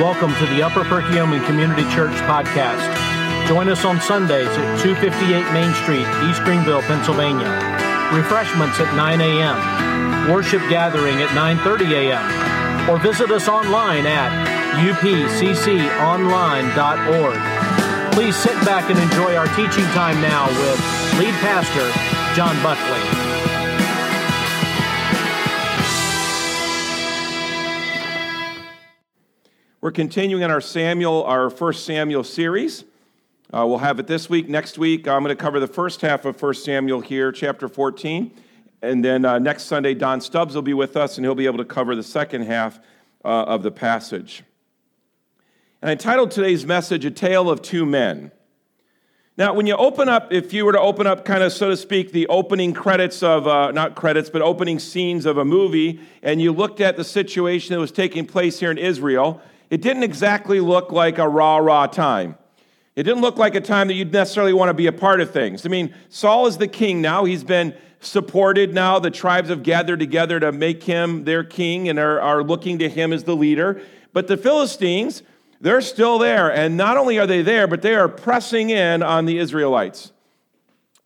Welcome to the Upper Perkiomen Community Church podcast. Join us on Sundays at 258 Main Street, East Greenville, Pennsylvania. Refreshments at 9 a.m. Worship gathering at 9:30 a.m. Or visit us online at upcconline.org. Please sit back and enjoy our teaching time now with lead pastor John Buckley. We're continuing in our Samuel, our first Samuel series. Uh, we'll have it this week. Next week, I'm going to cover the first half of 1 Samuel here, chapter 14. And then uh, next Sunday, Don Stubbs will be with us, and he'll be able to cover the second half uh, of the passage. And I titled today's message, A Tale of Two Men. Now, when you open up, if you were to open up, kind of so to speak, the opening credits of, uh, not credits, but opening scenes of a movie, and you looked at the situation that was taking place here in Israel, it didn't exactly look like a rah rah time. It didn't look like a time that you'd necessarily want to be a part of things. I mean, Saul is the king now. He's been supported now. The tribes have gathered together to make him their king and are, are looking to him as the leader. But the Philistines, they're still there. And not only are they there, but they are pressing in on the Israelites.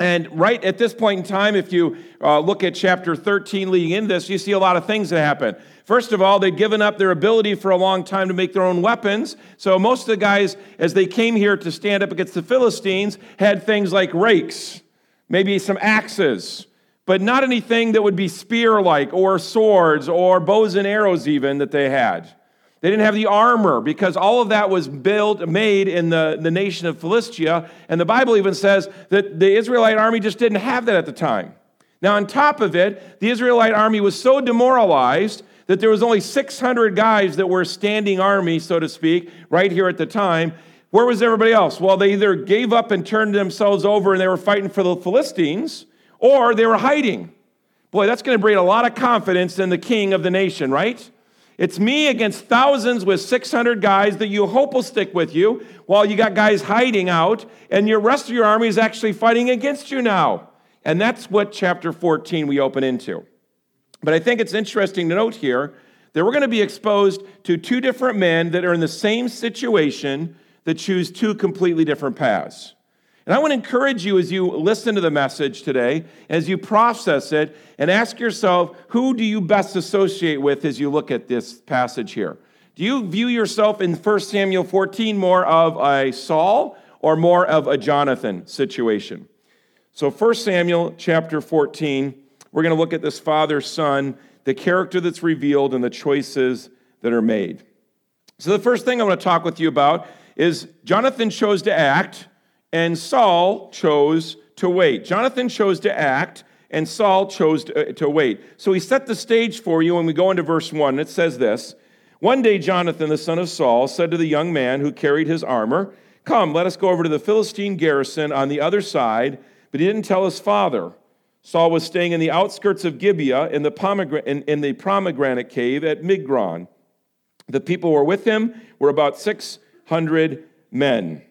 And right at this point in time, if you uh, look at chapter 13 leading in this, you see a lot of things that happen. First of all, they'd given up their ability for a long time to make their own weapons. So most of the guys, as they came here to stand up against the Philistines, had things like rakes, maybe some axes, but not anything that would be spear like, or swords, or bows and arrows, even that they had. They didn't have the armor because all of that was built, made in the, the nation of Philistia. And the Bible even says that the Israelite army just didn't have that at the time. Now, on top of it, the Israelite army was so demoralized that there was only 600 guys that were standing army, so to speak, right here at the time. Where was everybody else? Well, they either gave up and turned themselves over and they were fighting for the Philistines, or they were hiding. Boy, that's going to bring a lot of confidence in the king of the nation, right? It's me against thousands with 600 guys that you hope will stick with you while you got guys hiding out, and your rest of your army is actually fighting against you now. And that's what chapter 14 we open into. But I think it's interesting to note here that we're going to be exposed to two different men that are in the same situation that choose two completely different paths. And I want to encourage you as you listen to the message today, as you process it, and ask yourself, who do you best associate with as you look at this passage here? Do you view yourself in 1 Samuel 14 more of a Saul or more of a Jonathan situation? So 1 Samuel chapter 14, we're going to look at this father son, the character that's revealed, and the choices that are made. So, the first thing I want to talk with you about is Jonathan chose to act, and Saul chose to wait. Jonathan chose to act, and Saul chose to, uh, to wait. So, he set the stage for you when we go into verse 1. It says this One day, Jonathan, the son of Saul, said to the young man who carried his armor, Come, let us go over to the Philistine garrison on the other side. But he didn't tell his father. Saul was staying in the outskirts of Gibeah in the, in, in the pomegranate cave at Migron. The people who were with him were about 600 men,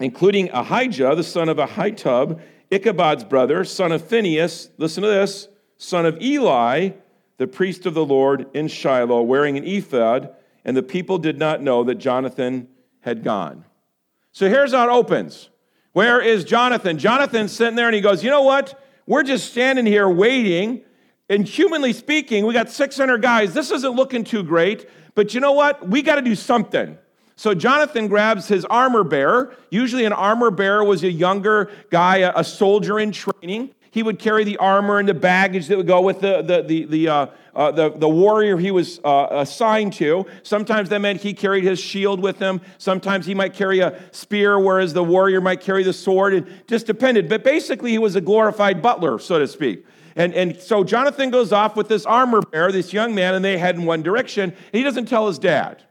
including Ahijah, the son of Ahitub, Ichabod's brother, son of Phinehas, listen to this, son of Eli, the priest of the Lord in Shiloh, wearing an ephod, and the people did not know that Jonathan had gone. So here's how it opens. Where is Jonathan? Jonathan's sitting there and he goes, You know what? We're just standing here waiting. And humanly speaking, we got 600 guys. This isn't looking too great, but you know what? We got to do something. So Jonathan grabs his armor bearer. Usually, an armor bearer was a younger guy, a soldier in training. He would carry the armor and the baggage that would go with the, the, the, the, uh, uh, the, the warrior he was uh, assigned to. Sometimes that meant he carried his shield with him. Sometimes he might carry a spear, whereas the warrior might carry the sword. It just depended. But basically, he was a glorified butler, so to speak. And, and so Jonathan goes off with this armor bearer, this young man, and they head in one direction. he doesn't tell his dad.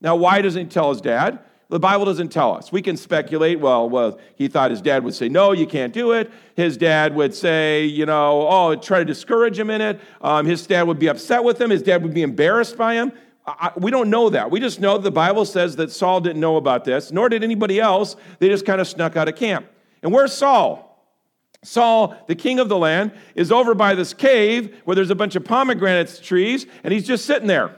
Now, why doesn't he tell his dad? The Bible doesn't tell us. We can speculate. Well, well, he thought his dad would say, "No, you can't do it." His dad would say, "You know, oh, try to discourage him in it." Um, his dad would be upset with him. His dad would be embarrassed by him. I, we don't know that. We just know the Bible says that Saul didn't know about this, nor did anybody else. They just kind of snuck out of camp. And where's Saul? Saul, the king of the land, is over by this cave where there's a bunch of pomegranate trees, and he's just sitting there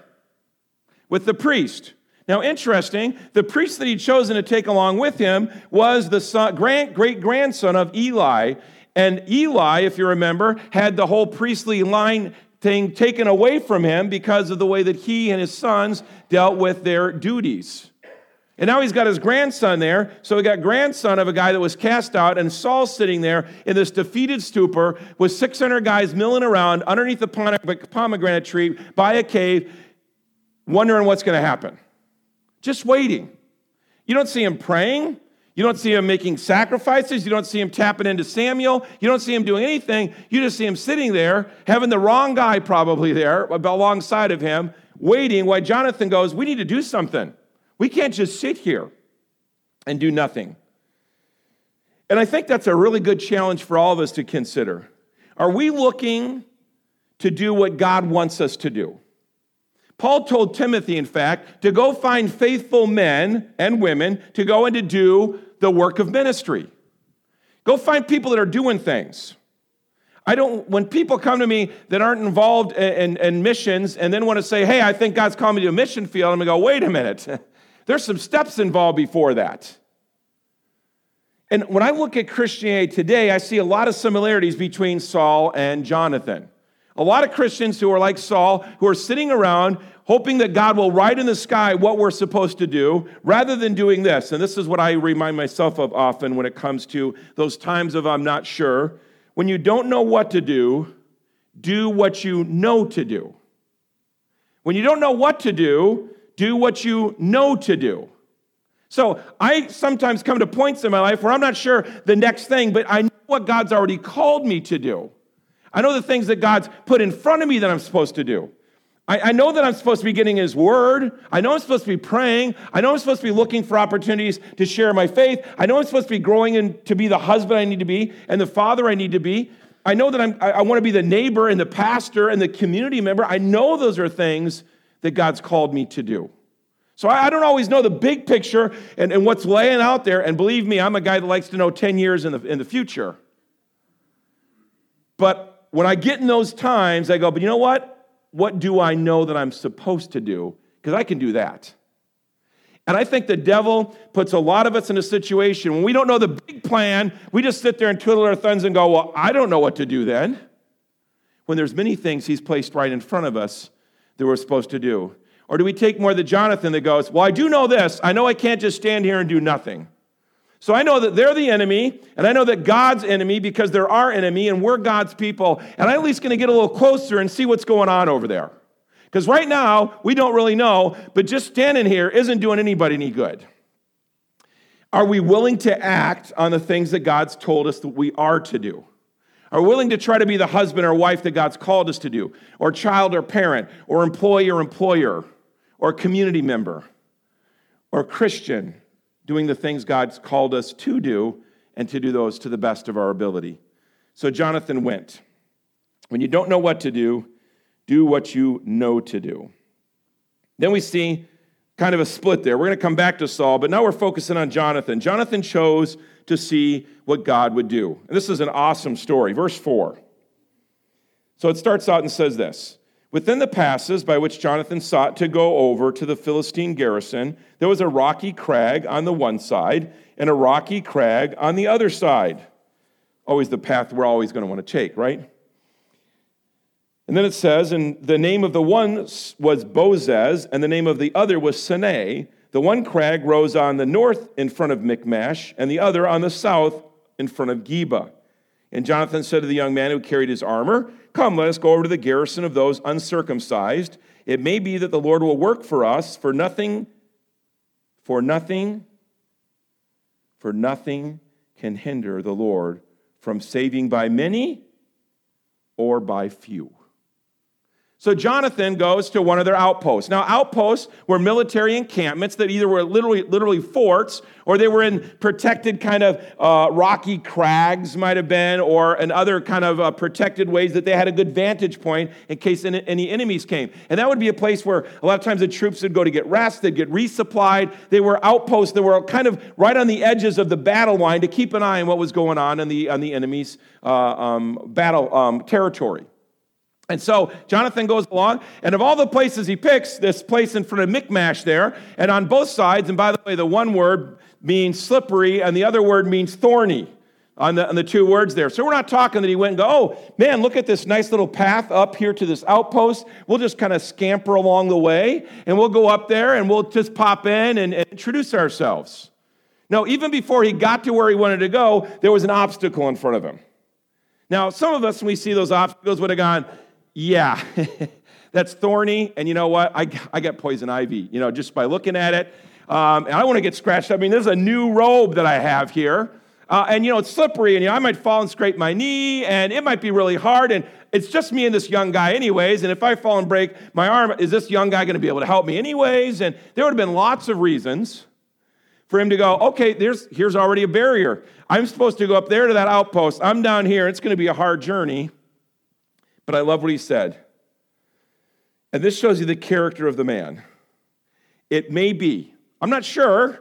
with the priest. Now, interesting, the priest that he'd chosen to take along with him was the son, great grandson of Eli. And Eli, if you remember, had the whole priestly line thing taken away from him because of the way that he and his sons dealt with their duties. And now he's got his grandson there. So we got grandson of a guy that was cast out, and Saul sitting there in this defeated stupor with 600 guys milling around underneath the pomegranate tree by a cave, wondering what's going to happen. Just waiting. You don't see him praying. You don't see him making sacrifices. You don't see him tapping into Samuel. You don't see him doing anything. You just see him sitting there, having the wrong guy probably there alongside of him, waiting while Jonathan goes, We need to do something. We can't just sit here and do nothing. And I think that's a really good challenge for all of us to consider. Are we looking to do what God wants us to do? Paul told Timothy, in fact, to go find faithful men and women to go and to do the work of ministry. Go find people that are doing things. I don't, when people come to me that aren't involved in, in, in missions and then want to say, hey, I think God's calling me to a mission field, I'm going to go, wait a minute. There's some steps involved before that. And when I look at Christianity today, I see a lot of similarities between Saul and Jonathan. A lot of Christians who are like Saul, who are sitting around hoping that God will write in the sky what we're supposed to do, rather than doing this. And this is what I remind myself of often when it comes to those times of I'm not sure. When you don't know what to do, do what you know to do. When you don't know what to do, do what you know to do. So I sometimes come to points in my life where I'm not sure the next thing, but I know what God's already called me to do. I know the things that God's put in front of me that I'm supposed to do. I, I, know that I'm supposed to be getting His Word. I know I'm supposed to be praying. I know I'm supposed to be looking for opportunities to share my faith. I know I'm supposed to be growing and to be the husband I need to be and the father I need to be. I know that I'm, I, I want to be the neighbor and the pastor and the community member. I know those are things that God's called me to do. So I, I don't always know the big picture and, and what's laying out there. And believe me, I'm a guy that likes to know 10 years in the, in the future. But when I get in those times, I go, but you know what? what do I know that I'm supposed to do? Because I can do that. And I think the devil puts a lot of us in a situation when we don't know the big plan, we just sit there and twiddle our thumbs and go, Well, I don't know what to do then. When there's many things he's placed right in front of us that we're supposed to do. Or do we take more the Jonathan that goes, Well, I do know this. I know I can't just stand here and do nothing. So I know that they're the enemy, and I know that God's enemy because they're our enemy, and we're God's people. And I'm at least going to get a little closer and see what's going on over there. Because right now, we don't really know, but just standing here isn't doing anybody any good. Are we willing to act on the things that God's told us that we are to do? Are we willing to try to be the husband or wife that God's called us to do, or child or parent, or employee or employer, or community member, or Christian? Doing the things God's called us to do and to do those to the best of our ability. So Jonathan went. When you don't know what to do, do what you know to do. Then we see kind of a split there. We're going to come back to Saul, but now we're focusing on Jonathan. Jonathan chose to see what God would do. And this is an awesome story. Verse 4. So it starts out and says this Within the passes by which Jonathan sought to go over to the Philistine garrison, there was a rocky crag on the one side and a rocky crag on the other side. Always the path we're always going to want to take, right? And then it says, and the name of the one was Bozez, and the name of the other was Seneh. The one crag rose on the north in front of Michmash, and the other on the south in front of Geba. And Jonathan said to the young man who carried his armor, Come, let us go over to the garrison of those uncircumcised. It may be that the Lord will work for us, for nothing, for nothing, for nothing can hinder the Lord from saving by many or by few. So Jonathan goes to one of their outposts. Now, outposts were military encampments that either were literally, literally forts or they were in protected kind of uh, rocky crags, might have been, or in other kind of uh, protected ways that they had a good vantage point in case any, any enemies came. And that would be a place where a lot of times the troops would go to get rest, they'd get resupplied. They were outposts that were kind of right on the edges of the battle line to keep an eye on what was going on in the, on the enemy's uh, um, battle um, territory. And so Jonathan goes along, and of all the places he picks, this place in front of Michmash there, and on both sides, and by the way, the one word means slippery, and the other word means thorny on the, on the two words there. So we're not talking that he went and go, oh, man, look at this nice little path up here to this outpost. We'll just kind of scamper along the way, and we'll go up there, and we'll just pop in and, and introduce ourselves. No, even before he got to where he wanted to go, there was an obstacle in front of him. Now, some of us, when we see those obstacles, would have gone, yeah, that's thorny. And you know what? I, I got poison ivy, you know, just by looking at it. Um, and I want to get scratched. I mean, there's a new robe that I have here. Uh, and you know, it's slippery, and you know, I might fall and scrape my knee, and it might be really hard. And it's just me and this young guy, anyways. And if I fall and break my arm, is this young guy going to be able to help me, anyways? And there would have been lots of reasons for him to go, okay, there's, here's already a barrier. I'm supposed to go up there to that outpost. I'm down here. It's going to be a hard journey. But I love what he said. And this shows you the character of the man. It may be, I'm not sure,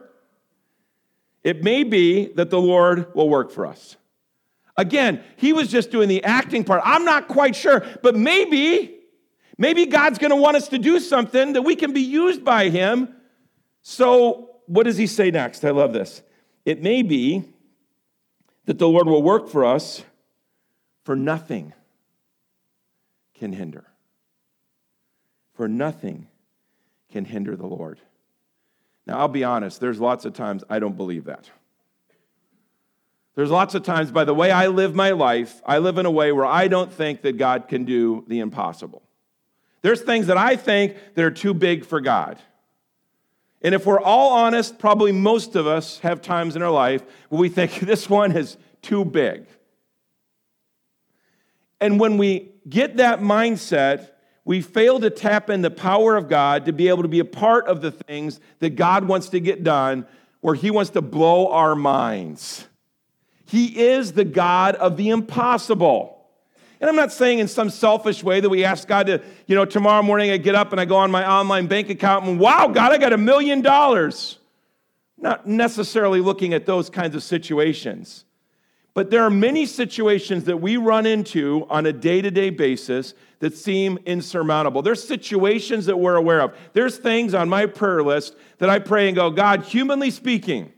it may be that the Lord will work for us. Again, he was just doing the acting part. I'm not quite sure, but maybe, maybe God's to want us to do something that we can be used by him. So, what does he say next? I love this. It may be that the Lord will work for us for nothing can hinder. For nothing can hinder the Lord. Now, I'll be honest, there's lots of times I don't believe that. There's lots of times, by the way I live my life, I live in a way where I don't think that God can do the impossible. There's things that I think that are too big for God. And if we're all honest, probably most of us have times in our life where we think this one is too big. And when we get that mindset, we fail to tap in the power of God to be able to be a part of the things that God wants to get done, where He wants to blow our minds. He is the God of the impossible. And I'm not saying in some selfish way that we ask God to, you know, tomorrow morning I get up and I go on my online bank account and, wow, God, I got a million dollars. Not necessarily looking at those kinds of situations. But there are many situations that we run into on a day to day basis that seem insurmountable. There's situations that we're aware of. There's things on my prayer list that I pray and go, God, humanly speaking,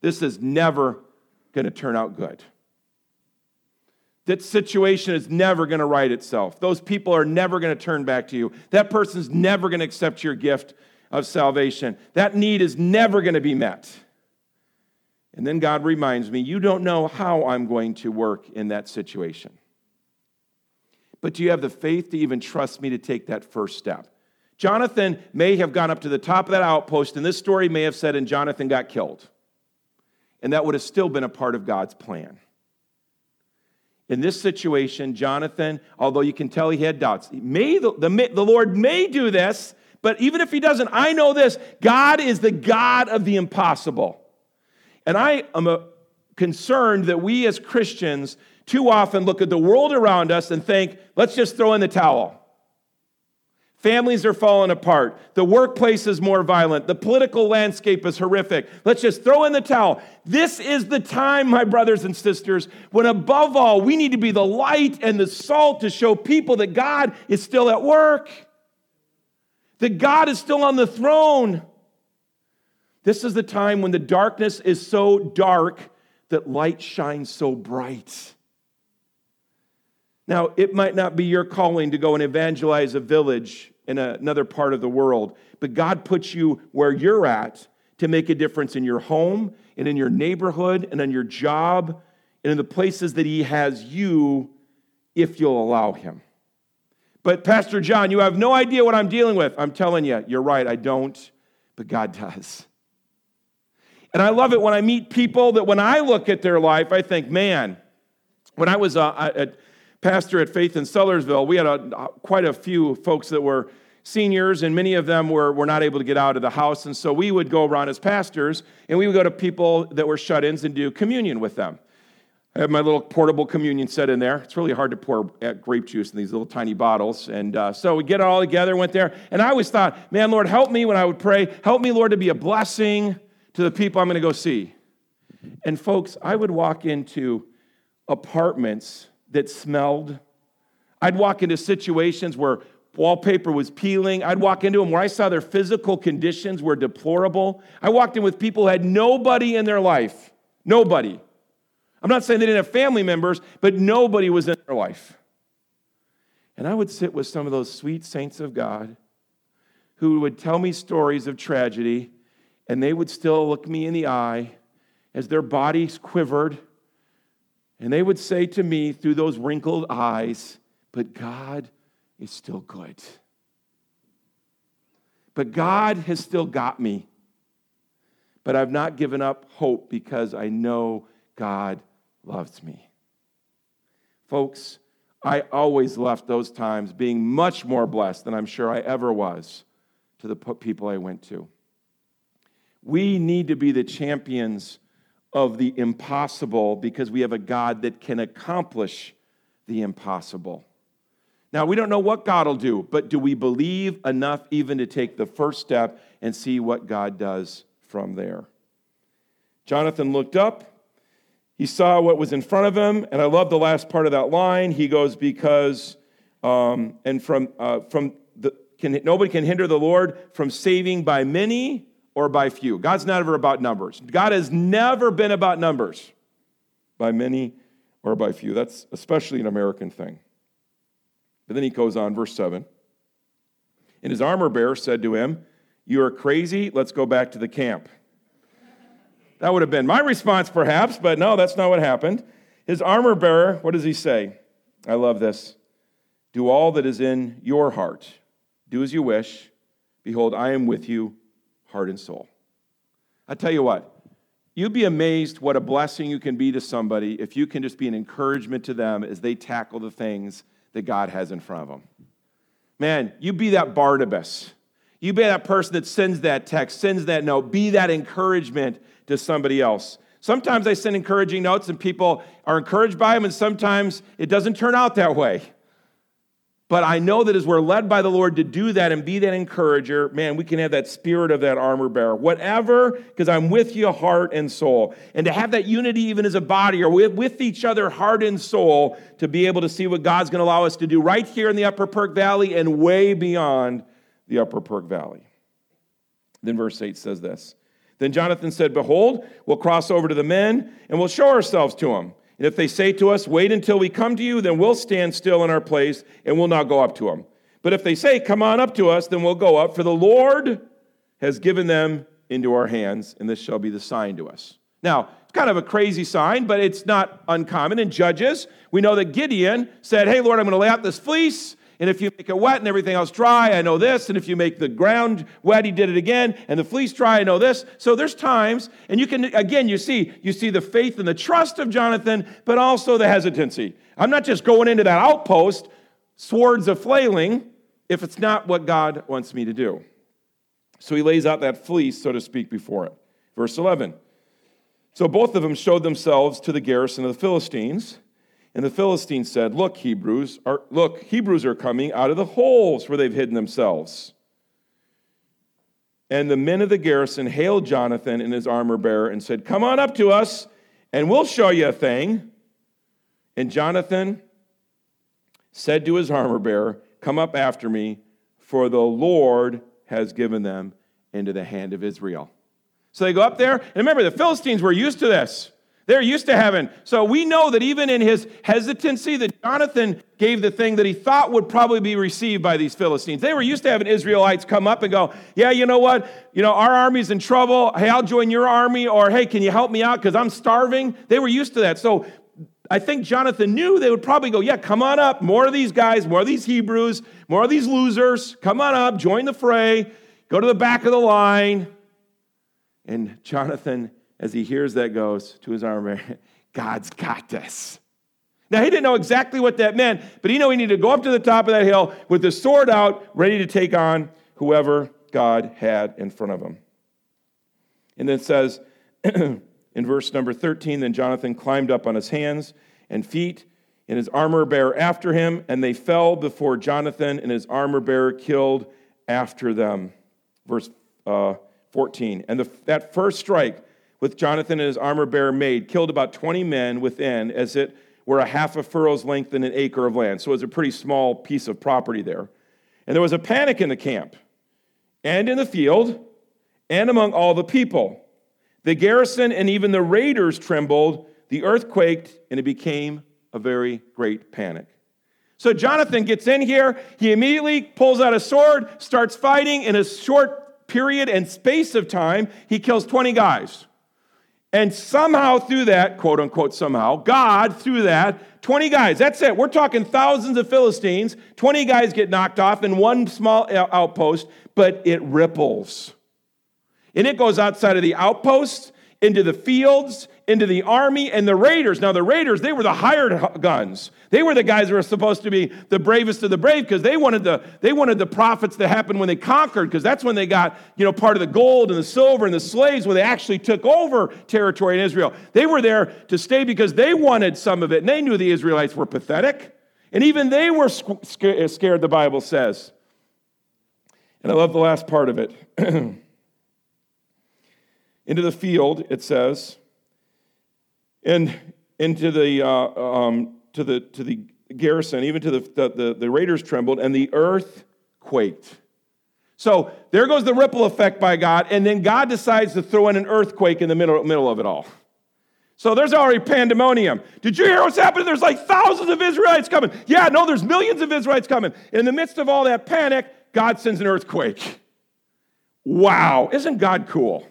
this is never going to turn out good. That situation is never going to right itself. Those people are never going to turn back to you. That person's never going to accept your gift of salvation. That need is never going to be met. And then God reminds me, You don't know how I'm going to work in that situation. But do you have the faith to even trust me to take that first step? Jonathan may have gone up to the top of that outpost, and this story may have said, and Jonathan got killed. And that would have still been a part of God's plan. In this situation, Jonathan, although you can tell he had doubts, may the, the, the Lord may do this, but even if he doesn't, I know this God is the God of the impossible. And I am a, concerned that we as Christians too often look at the world around us and think, let's just throw in the towel. Families are falling apart. The workplace is more violent. The political landscape is horrific. Let's just throw in the towel. This is the time, my brothers and sisters, when above all, we need to be the light and the salt to show people that God is still at work, that God is still on the throne. This is the time when the darkness is so dark that light shines so bright. Now, it might not be your calling to go and evangelize a village in another part of the world, but God puts you where you're at to make a difference in your home and in your neighborhood and on your job and in the places that He has you if you'll allow Him. But, Pastor John, you have no idea what I'm dealing with. I'm telling you, you're right, I don't, but God does. And I love it when I meet people that when I look at their life, I think, man, when I was a, a pastor at Faith in Sellersville, we had a, quite a few folks that were seniors, and many of them were, were not able to get out of the house. And so we would go around as pastors, and we would go to people that were shut ins and do communion with them. I have my little portable communion set in there. It's really hard to pour grape juice in these little tiny bottles. And uh, so we get it all together, went there. And I always thought, man, Lord, help me when I would pray. Help me, Lord, to be a blessing to the people I'm going to go see. And folks, I would walk into apartments that smelled. I'd walk into situations where wallpaper was peeling. I'd walk into them where I saw their physical conditions were deplorable. I walked in with people who had nobody in their life. Nobody. I'm not saying they didn't have family members, but nobody was in their life. And I would sit with some of those sweet saints of God who would tell me stories of tragedy, and they would still look me in the eye as their bodies quivered. And they would say to me through those wrinkled eyes, But God is still good. But God has still got me. But I've not given up hope because I know God loves me. Folks, I always left those times being much more blessed than I'm sure I ever was to the people I went to. We need to be the champions of the impossible because we have a God that can accomplish the impossible. Now, we don't know what God will do, but do we believe enough even to take the first step and see what God does from there? Jonathan looked up. He saw what was in front of him, and I love the last part of that line. He goes, Because, um, and from, uh, from the, can, nobody can hinder the Lord from saving by many or by few. God's never about numbers. God has never been about numbers, by many or by few. That's especially an American thing. But then he goes on, verse 7. And his armor bearer said to him, You are crazy, let's go back to the camp. That would have been my response, perhaps, but no, that's not what happened. His armor bearer, what does he say? I love this. Do all that is in your heart. Do as you wish. Behold, I am with you, heart and soul. I tell you what, you'd be amazed what a blessing you can be to somebody if you can just be an encouragement to them as they tackle the things that God has in front of them. Man, you be that Barnabas. You be that person that sends that text, sends that note. Be that encouragement to somebody else. Sometimes I send encouraging notes and people are encouraged by them, and sometimes it doesn't turn out that way. But I know that as we're led by the Lord to do that and be that encourager, man, we can have that spirit of that armor bearer. Whatever, because I'm with you, heart and soul. And to have that unity even as a body or with, each other, heart and soul, to be able to see what God's going to allow us to do right here in the Upper Perk Valley and way beyond the Upper Perk Valley. Then verse 8 says this Then Jonathan said, Behold, we'll cross over to the men and we'll show ourselves to them. And if they say to us, Wait until we come to you, then we'll stand still in our place and we'll not go up to them. But if they say, Come on up to us, then we'll go up, for the Lord has given them into our hands, and this shall be the sign to us. Now, it's kind of a crazy sign, but it's not uncommon. In Judges, we know that Gideon said, Hey, Lord, I'm going to lay out this fleece. And if you make it wet and everything else dry, I know this. And if you make the ground wet, he did it again. And the fleece dry, I know this. So there's times, and you can, again, you see, you see the faith and the trust of Jonathan, but also the hesitancy. I'm not just going into that outpost, swords of flailing, if it's not what God wants me to do. So he lays out that fleece, so to speak, before it. Verse 11. So both of them showed themselves to the garrison of the Philistines. And the Philistines said, Look, Hebrews, are, look, Hebrews are coming out of the holes where they've hidden themselves. And the men of the garrison hailed Jonathan and his armor bearer and said, Come on up to us, and we'll show you a thing. And Jonathan said to his armor bearer, Come up after me, for the Lord has given them into the hand of Israel. So they go up there, and remember, the Philistines were used to this. They're used to heaven. So we know that even in his hesitancy, that Jonathan gave the thing that he thought would probably be received by these Philistines. They were used to having Israelites come up and go, Yeah, you know what? You know, our army's in trouble. Hey, I'll join your army. Or, Hey, can you help me out? Because I'm starving. They were used to that. So I think Jonathan knew they would probably go, Yeah, come on up. More of these guys, more of these Hebrews, more of these losers. Come on up, join the fray, go to the back of the line. And Jonathan as he hears that, goes to his armor, God's got this. Now, he didn't know exactly what that meant, but he knew he needed to go up to the top of that hill with the sword out, ready to take on whoever God had in front of him. And then it says in verse number 13 Then Jonathan climbed up on his hands and feet, and his armor bearer after him, and they fell before Jonathan, and his armor bearer killed after them. Verse uh, 14. And the, that first strike with Jonathan and his armor bearer made, killed about 20 men within as it were a half a furrow's length and an acre of land. So it was a pretty small piece of property there. And there was a panic in the camp and in the field and among all the people. The garrison and even the raiders trembled, the earth quaked, and it became a very great panic. So Jonathan gets in here, he immediately pulls out a sword, starts fighting in a short period and space of time, he kills 20 guys. And somehow, through that, quote unquote, somehow, God, through that, 20 guys, that's it. We're talking thousands of Philistines. 20 guys get knocked off in one small outpost, but it ripples. And it goes outside of the outposts, into the fields, into the army, and the raiders. Now, the raiders, they were the hired guns. They were the guys who were supposed to be the bravest of the brave because they wanted the, they wanted the profits to happen when they conquered, because that's when they got, you know, part of the gold and the silver and the slaves when they actually took over territory in Israel. They were there to stay because they wanted some of it, and they knew the Israelites were pathetic. And even they were scared, the Bible says. And I love the last part of it. into the field, it says, and into the, uh, um, to the, to the garrison, even to the, the, the, the raiders trembled, and the earth quaked. So there goes the ripple effect by God, and then God decides to throw in an earthquake in the middle, middle of it all. So there's already pandemonium. Did you hear what's happening? There's like thousands of Israelites coming. Yeah, no, there's millions of Israelites coming. In the midst of all that panic, God sends an earthquake. Wow, isn't God cool?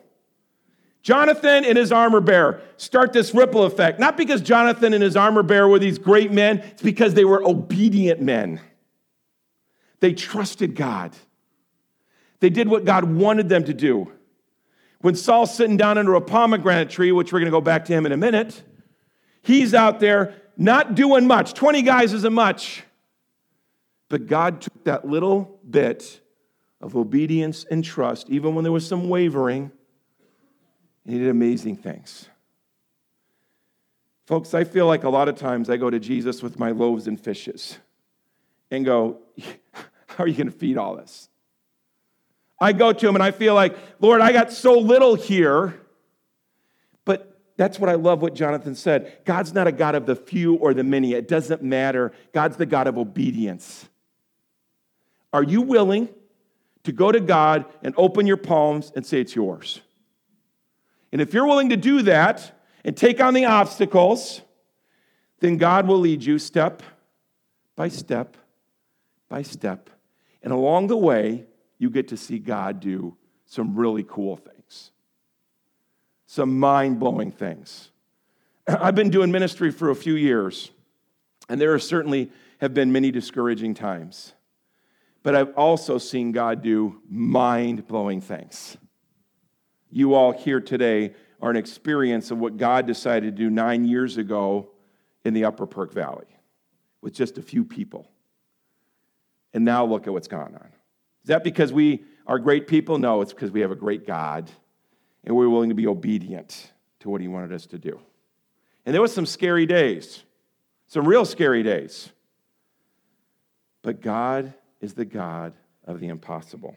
Jonathan and his armor bearer start this ripple effect. Not because Jonathan and his armor bearer were these great men, it's because they were obedient men. They trusted God. They did what God wanted them to do. When Saul's sitting down under a pomegranate tree, which we're going to go back to him in a minute, he's out there not doing much. 20 guys isn't much. But God took that little bit of obedience and trust, even when there was some wavering he did amazing things. Folks, I feel like a lot of times I go to Jesus with my loaves and fishes and go, How are you going to feed all this? I go to him and I feel like, Lord, I got so little here. But that's what I love what Jonathan said. God's not a God of the few or the many, it doesn't matter. God's the God of obedience. Are you willing to go to God and open your palms and say, It's yours? And if you're willing to do that and take on the obstacles, then God will lead you step by step by step. And along the way, you get to see God do some really cool things, some mind blowing things. I've been doing ministry for a few years, and there certainly have been many discouraging times. But I've also seen God do mind blowing things you all here today are an experience of what God decided to do nine years ago in the Upper Perk Valley with just a few people. And now look at what's gone on. Is that because we are great people? No, it's because we have a great God and we're willing to be obedient to what He wanted us to do. And there was some scary days, some real scary days. But God is the God of the impossible.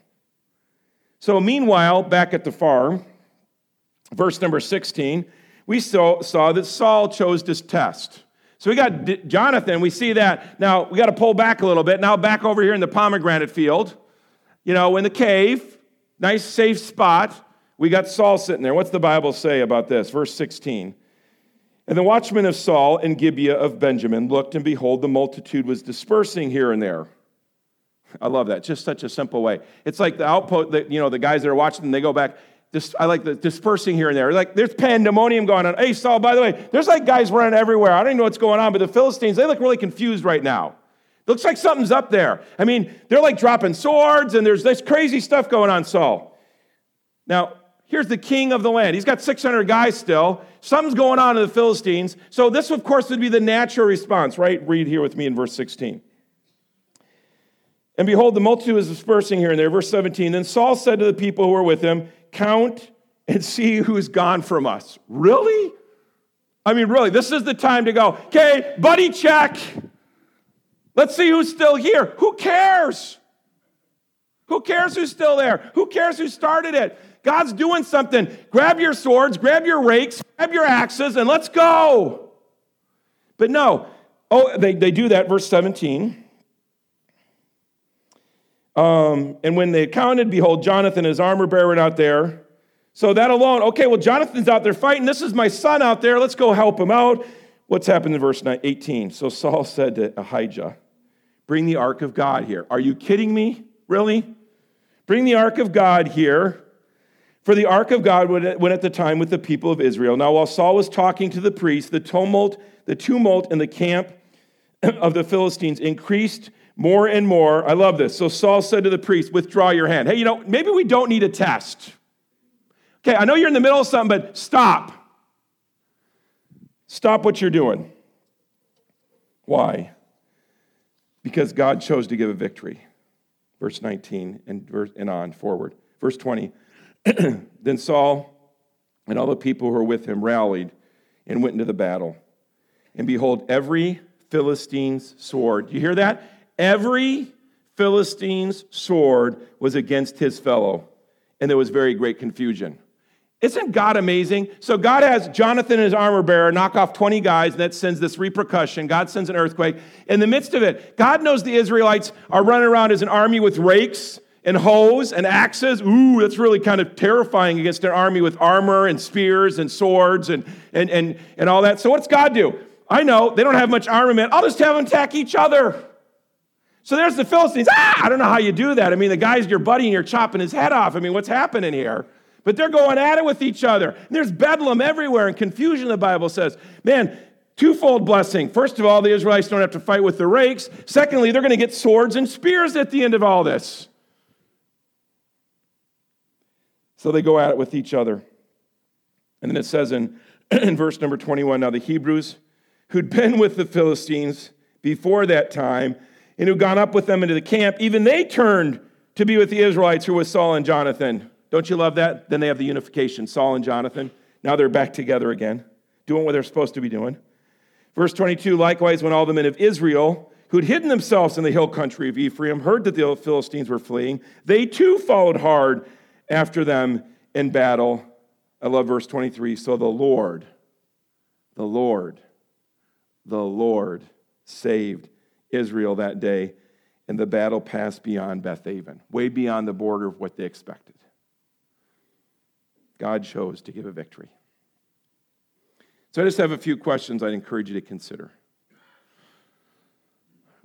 So, meanwhile, back at the farm, verse number 16, we saw, saw that Saul chose this test. So we got D- Jonathan, we see that. Now we got to pull back a little bit. Now back over here in the pomegranate field, you know, in the cave, nice safe spot. We got Saul sitting there. What's the Bible say about this? Verse 16. And the watchmen of Saul and Gibeah of Benjamin looked, and behold, the multitude was dispersing here and there. I love that. Just such a simple way. It's like the outpost, that, you know, the guys that are watching, they go back. Just, I like the dispersing here and there. Like there's pandemonium going on. Hey, Saul, by the way, there's like guys running everywhere. I don't even know what's going on, but the Philistines, they look really confused right now. Looks like something's up there. I mean, they're like dropping swords and there's this crazy stuff going on, Saul. Now, here's the king of the land. He's got 600 guys still. Something's going on in the Philistines. So, this, of course, would be the natural response, right? Read here with me in verse 16. And behold, the multitude was dispersing here and there. Verse 17. Then Saul said to the people who were with him, Count and see who's gone from us. Really? I mean, really, this is the time to go, okay, buddy check. Let's see who's still here. Who cares? Who cares who's still there? Who cares who started it? God's doing something. Grab your swords, grab your rakes, grab your axes, and let's go. But no, oh, they, they do that, verse 17. Um, and when they counted, behold, Jonathan his armor bearer out there. So that alone, okay, well, Jonathan's out there fighting. This is my son out there. Let's go help him out. What's happened in verse 18? So Saul said to Ahijah, Bring the ark of God here. Are you kidding me? Really? Bring the ark of God here. For the ark of God went at the time with the people of Israel. Now, while Saul was talking to the priest, the tumult, the tumult in the camp of the Philistines increased more and more. I love this. So Saul said to the priest, Withdraw your hand. Hey, you know, maybe we don't need a test. Okay, I know you're in the middle of something, but stop. Stop what you're doing. Why? Because God chose to give a victory. Verse 19 and, verse, and on forward. Verse 20. then Saul and all the people who were with him rallied and went into the battle. And behold, every Philistine's sword. You hear that? Every Philistine's sword was against his fellow, and there was very great confusion. Isn't God amazing? So God has Jonathan and his armor bearer knock off 20 guys, and that sends this repercussion. God sends an earthquake. In the midst of it, God knows the Israelites are running around as an army with rakes and hoes and axes. Ooh, that's really kind of terrifying against an army with armor and spears and swords and, and, and, and all that. So what's God do? I know they don't have much armament. I'll just have them attack each other. So there's the Philistines. Ah, I don't know how you do that. I mean, the guy's your buddy and you're chopping his head off. I mean, what's happening here? But they're going at it with each other. And there's bedlam everywhere and confusion, the Bible says. Man, twofold blessing. First of all, the Israelites don't have to fight with the rakes. Secondly, they're going to get swords and spears at the end of all this. So they go at it with each other. And then it says in, in verse number 21 now the Hebrews who'd been with the Philistines before that time and who'd gone up with them into the camp, even they turned to be with the Israelites who was Saul and Jonathan. Don't you love that? Then they have the unification, Saul and Jonathan. Now they're back together again, doing what they're supposed to be doing. Verse 22 Likewise, when all the men of Israel who'd hidden themselves in the hill country of Ephraim heard that the Philistines were fleeing, they too followed hard after them in battle. I love verse 23. So the Lord, the Lord, the Lord saved Israel that day, and the battle passed beyond Bethaven, way beyond the border of what they expected. God chose to give a victory. So I just have a few questions I'd encourage you to consider.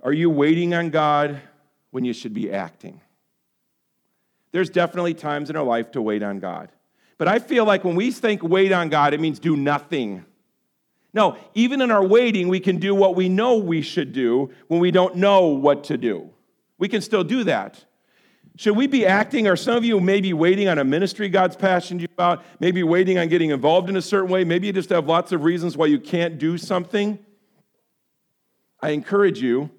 Are you waiting on God when you should be acting? There's definitely times in our life to wait on God. But I feel like when we think wait on God, it means do nothing. No, even in our waiting, we can do what we know we should do when we don't know what to do. We can still do that. Should we be acting, or some of you may be waiting on a ministry God's passionate about, maybe waiting on getting involved in a certain way, maybe you just have lots of reasons why you can't do something? I encourage you,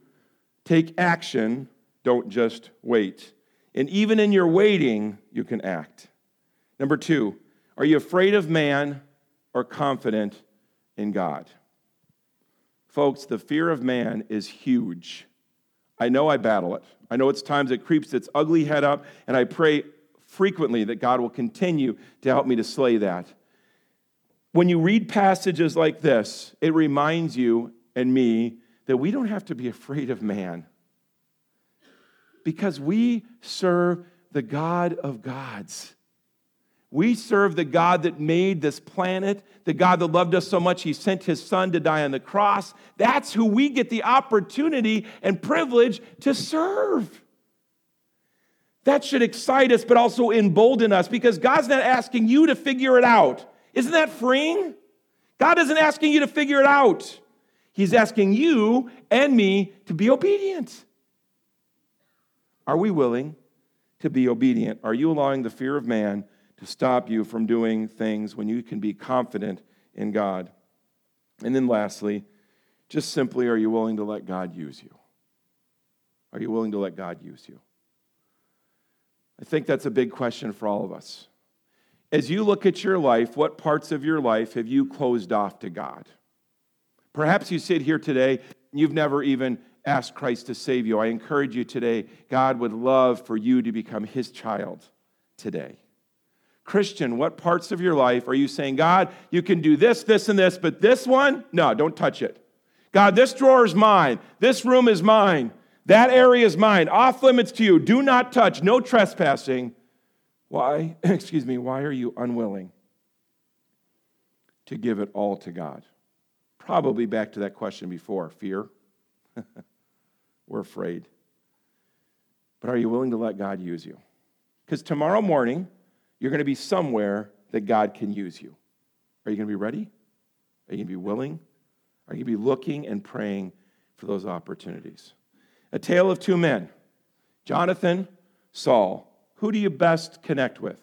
take action, don't just wait. And even in your waiting, you can act. Number two, are you afraid of man or confident in God? Folks, the fear of man is huge. I know I battle it. I know it's times it creeps its ugly head up, and I pray frequently that God will continue to help me to slay that. When you read passages like this, it reminds you and me that we don't have to be afraid of man because we serve the God of gods. We serve the God that made this planet, the God that loved us so much, He sent His Son to die on the cross. That's who we get the opportunity and privilege to serve. That should excite us, but also embolden us because God's not asking you to figure it out. Isn't that freeing? God isn't asking you to figure it out. He's asking you and me to be obedient. Are we willing to be obedient? Are you allowing the fear of man to stop you from doing things when you can be confident in God? And then lastly, just simply, are you willing to let God use you? Are you willing to let God use you? I think that's a big question for all of us. As you look at your life, what parts of your life have you closed off to God? Perhaps you sit here today and you've never even asked Christ to save you, I encourage you today, God would love for you to become his child today. Christian, what parts of your life are you saying, God, you can do this, this, and this, but this one, no, don't touch it? God, this drawer is mine. This room is mine. That area is mine. Off limits to you. Do not touch. No trespassing. Why, excuse me, why are you unwilling to give it all to God? Probably back to that question before fear. We're afraid. But are you willing to let God use you? Because tomorrow morning, you're going to be somewhere that God can use you. Are you going to be ready? Are you going to be willing? Are you going to be looking and praying for those opportunities? A tale of two men Jonathan, Saul. Who do you best connect with?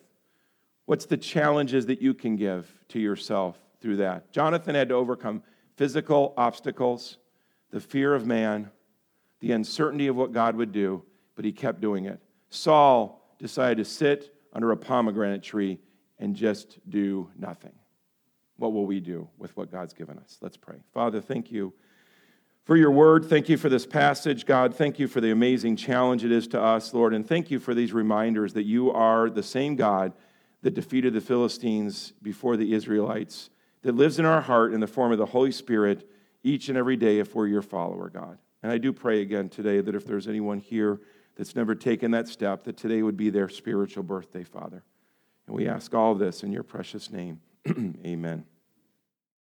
What's the challenges that you can give to yourself through that? Jonathan had to overcome physical obstacles, the fear of man, the uncertainty of what God would do, but he kept doing it. Saul decided to sit under a pomegranate tree and just do nothing. What will we do with what God's given us? Let's pray. Father, thank you for your word. Thank you for this passage, God. Thank you for the amazing challenge it is to us, Lord. And thank you for these reminders that you are the same God that defeated the Philistines before the Israelites, that lives in our heart in the form of the Holy Spirit each and every day if we're your follower, God. And I do pray again today that if there's anyone here that's never taken that step, that today would be their spiritual birthday, Father. And we ask all this in your precious name. Amen.